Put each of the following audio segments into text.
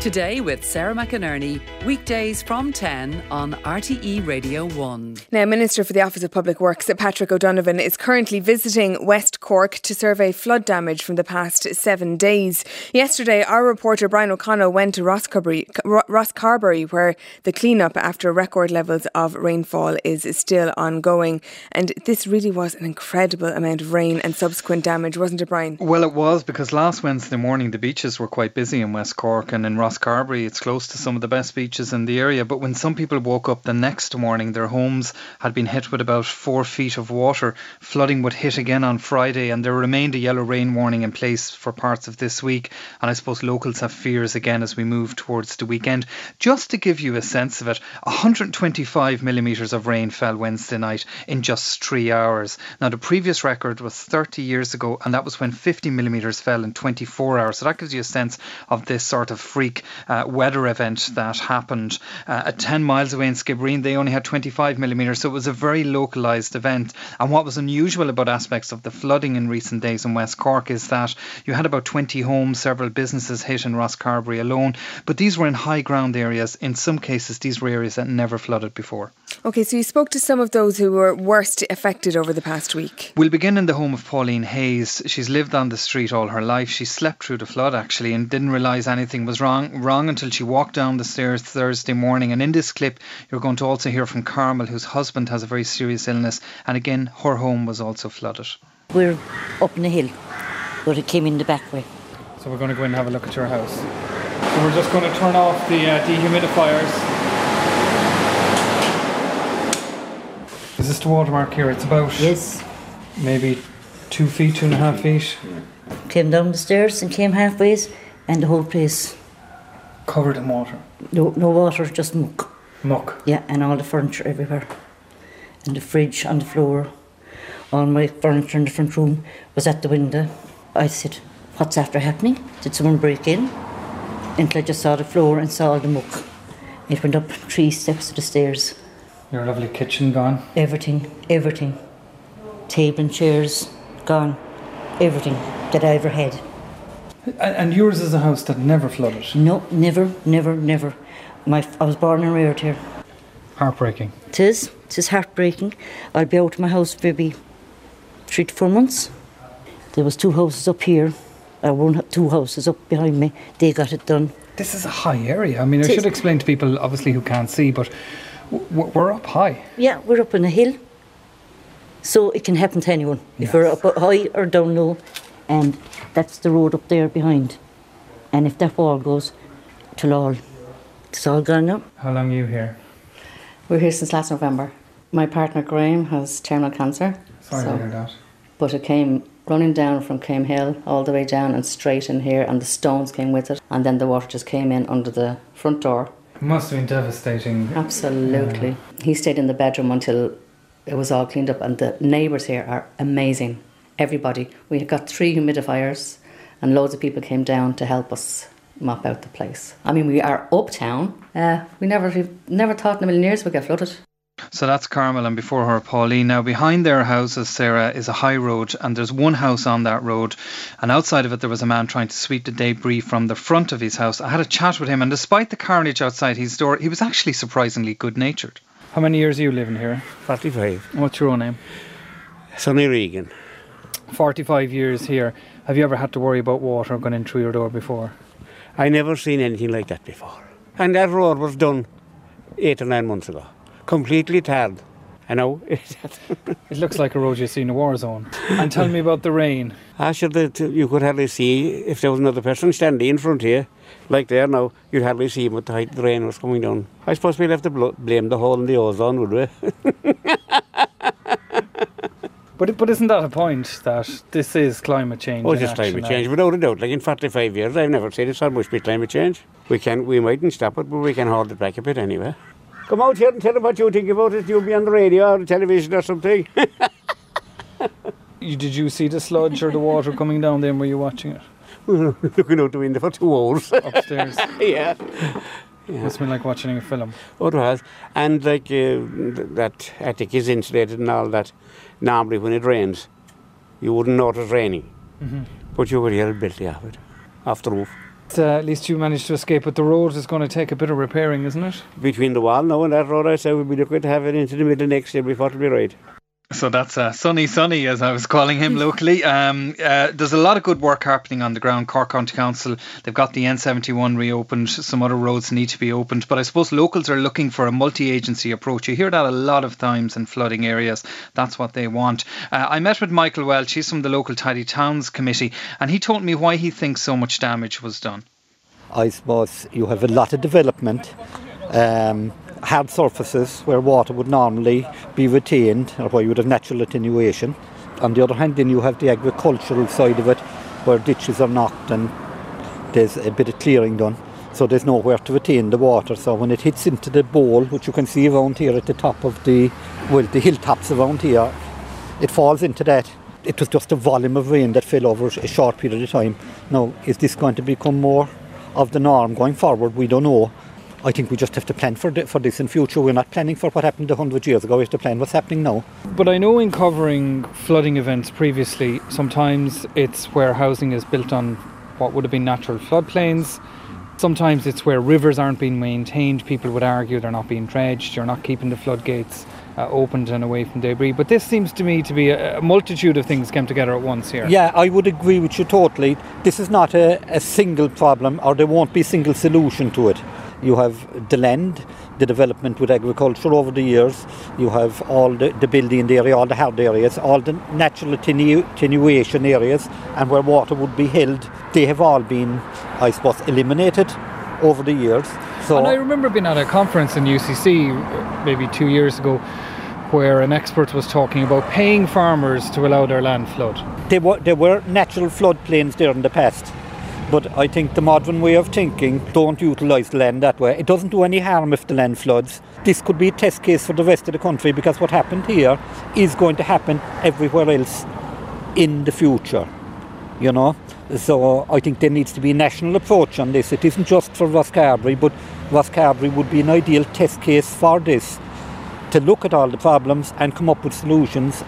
Today with Sarah McInerney, weekdays from 10 on RTE Radio 1. Now, Minister for the Office of Public Works, Patrick O'Donovan, is currently visiting West Cork to survey flood damage from the past seven days. Yesterday, our reporter Brian O'Connell went to Rosscarbery, Rosscarbery where the clean-up after record levels of rainfall is still ongoing. And this really was an incredible amount of rain and subsequent damage, wasn't it, Brian? Well, it was because last Wednesday morning the beaches were quite busy in West Cork and in Ross Rosscarbery. It's close to some of the best beaches in the area. But when some people woke up the next morning, their homes had been hit with about four feet of water. Flooding would hit again on Friday, and there remained a yellow rain warning in place for parts of this week. And I suppose locals have fears again as we move towards the weekend. Just to give you a sense of it, 125 millimetres of rain fell Wednesday night in just three hours. Now, the previous record was 30 years ago, and that was when 50 millimetres fell in 24 hours. So that gives you a sense of this sort of freak uh, weather event that happened uh, at 10 miles away in Skibbereen. They only had 25 millimetres, so it was a very localised event. And what was unusual about aspects of the flooding in recent days in West Cork is that you had about 20 homes, several businesses hit in Rosscarbery alone, but these were in high ground areas. In some cases, these were areas that never flooded before. Okay, so you spoke to some of those who were worst affected over the past week. We'll begin in the home of Pauline Hayes. She's lived on the street all her life. She slept through the flood actually and didn't realise anything was wrong wrong until she walked down the stairs Thursday morning. And in this clip, you're going to also hear from Carmel, whose husband has a very serious illness. And again, her home was also flooded. We're up in the hill, but it came in the back way. So we're going to go in and have a look at your house. So we're just going to turn off the uh, dehumidifiers. Is this the watermark here? It's about yes, maybe two feet, two and a half feet. Came down the stairs and came halfway, and the whole place covered in water. No, no water, just muck. Muck. Yeah, and all the furniture everywhere, and the fridge on the floor. All my furniture in the front room was at the window. I said, "What's after happening? Did someone break in?" Until I just saw the floor and saw all the muck. It went up three steps of the stairs. Your lovely kitchen gone. Everything, everything. Table and chairs gone. Everything that I ever had. And yours is a house that never flooded? No, never, never, never. My, I was born and reared here. Heartbreaking. It is. It is heartbreaking. I'll be out of my house maybe three to four months. There was two houses up here, or uh, one, two houses up behind me. They got it done. This is a high area. I mean, I should explain to people, obviously, who can't see, but we're up high. Yeah, we're up on a hill. So it can happen to anyone. Yes. If we're up high or down low, and that's the road up there behind. And if that wall goes, it'll all, it's all gone now. How long are you here? We're here since last November. My partner Graham has terminal cancer. Sorry so, to hear that. But it came running down from Came Hill all the way down and straight in here, and the stones came with it, and then the water just came in under the front door. It must have been devastating. Absolutely. Yeah. He stayed in the bedroom until it was all cleaned up, and the neighbours here are amazing everybody. We got three humidifiers, and loads of people came down to help us mop out the place. I mean, we are uptown. Uh, we never we never thought in a million years we'd get flooded. So that's Carmel, and before her, Pauline. Now, behind their houses, Sarah, is a high road, and there's one house on that road. And outside of it, there was a man trying to sweep the debris from the front of his house. I had a chat with him, and despite the carnage outside his door, he was actually surprisingly good natured. How many years are you living here? 45. What's your own name? Sonny Regan. 45 years here, have you ever had to worry about water going in through your door before? I never seen anything like that before. And that road was done eight or nine months ago, completely tarred. I know. it looks like a road you see in a war zone. And tell me about the rain. I should uh, you could hardly see if there was another person standing in front here, like there now, you'd hardly see what the height the rain was coming down. I suppose we'd have to blame the hole in the ozone, would we? But but isn't that a point that this is climate change? Oh, just climate change, without a doubt. Like in 45 years, I've never seen it so much be climate change. We can, we mightn't stop it, but we can hold it back a bit anyway. Come out here and tell them what you think about it. You'll be on the radio or the television or something. you, did you see the sludge or the water coming down Then Were you watching it? Looking out the window for two hours. Upstairs. yeah. Yeah. Have been like watching a film. Oh, it was. And like uh, that attic is insulated and all that normally when it rains, you wouldn't notice raining. Mm-hmm. But you could hear it belty off it, off the roof. Uh, at least you managed to escape, but the road is going to take a bit of repairing, isn't it? Between the wall now and that road, I say we'll be looking to have it into the middle next year before it'll be right. So that's uh, Sonny Sonny, as I was calling him locally. Um, uh, there's a lot of good work happening on the ground. Cork County Council, they've got the N71 reopened. Some other roads need to be opened. But I suppose locals are looking for a multi agency approach. You hear that a lot of times in flooding areas. That's what they want. Uh, I met with Michael Welch, he's from the local Tidy Towns Committee, and he told me why he thinks so much damage was done. I suppose you have a lot of development. Um, hard surfaces where water would normally be retained or where you would have natural attenuation. On the other hand, then you have the agricultural side of it where ditches are knocked and there's a bit of clearing done. So there's nowhere to retain the water. So when it hits into the bowl, which you can see around here at the top of the, well, the hilltops around here, it falls into that. It was just a volume of rain that fell over a short period of time. Now, is this going to become more of the norm going forward? We don't know. I think we just have to plan for, for this in future. We're not planning for what happened 100 years ago. We have to plan what's happening now. But I know in covering flooding events previously, sometimes it's where housing is built on what would have been natural floodplains. Sometimes it's where rivers aren't being maintained. People would argue they're not being dredged, you're not keeping the floodgates uh, opened and away from debris. But this seems to me to be a, a, multitude of things came together at once here. Yeah, I would agree with you totally. This is not a, a single problem, or there won't be a single solution to it. You have the land, the development with agriculture over the years. You have all the, the building area, all the hard areas, all the natural attenu- attenuation areas, and where water would be held. They have all been, I suppose, eliminated over the years. So and I remember being at a conference in UCC maybe two years ago where an expert was talking about paying farmers to allow their land flood. There were, there were natural floodplains there in the past. But I think the modern way of thinking don't utilise land that way. It doesn't do any harm if the land floods. This could be a test case for the rest of the country because what happened here is going to happen everywhere else in the future. You know? So I think there needs to be a national approach on this. It isn't just for Rosscarbery, but Rosscarbery would be an ideal test case for this to look at all the problems and come up with solutions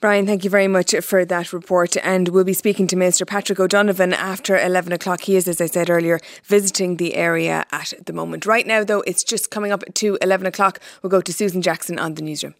Brian, thank you very much for that report. And we'll be speaking to Minister Patrick O'Donovan after 11 o'clock. He is, as I said earlier, visiting the area at the moment. Right now, though, it's just coming up to 11 o'clock. We'll go to Susan Jackson on the newsroom.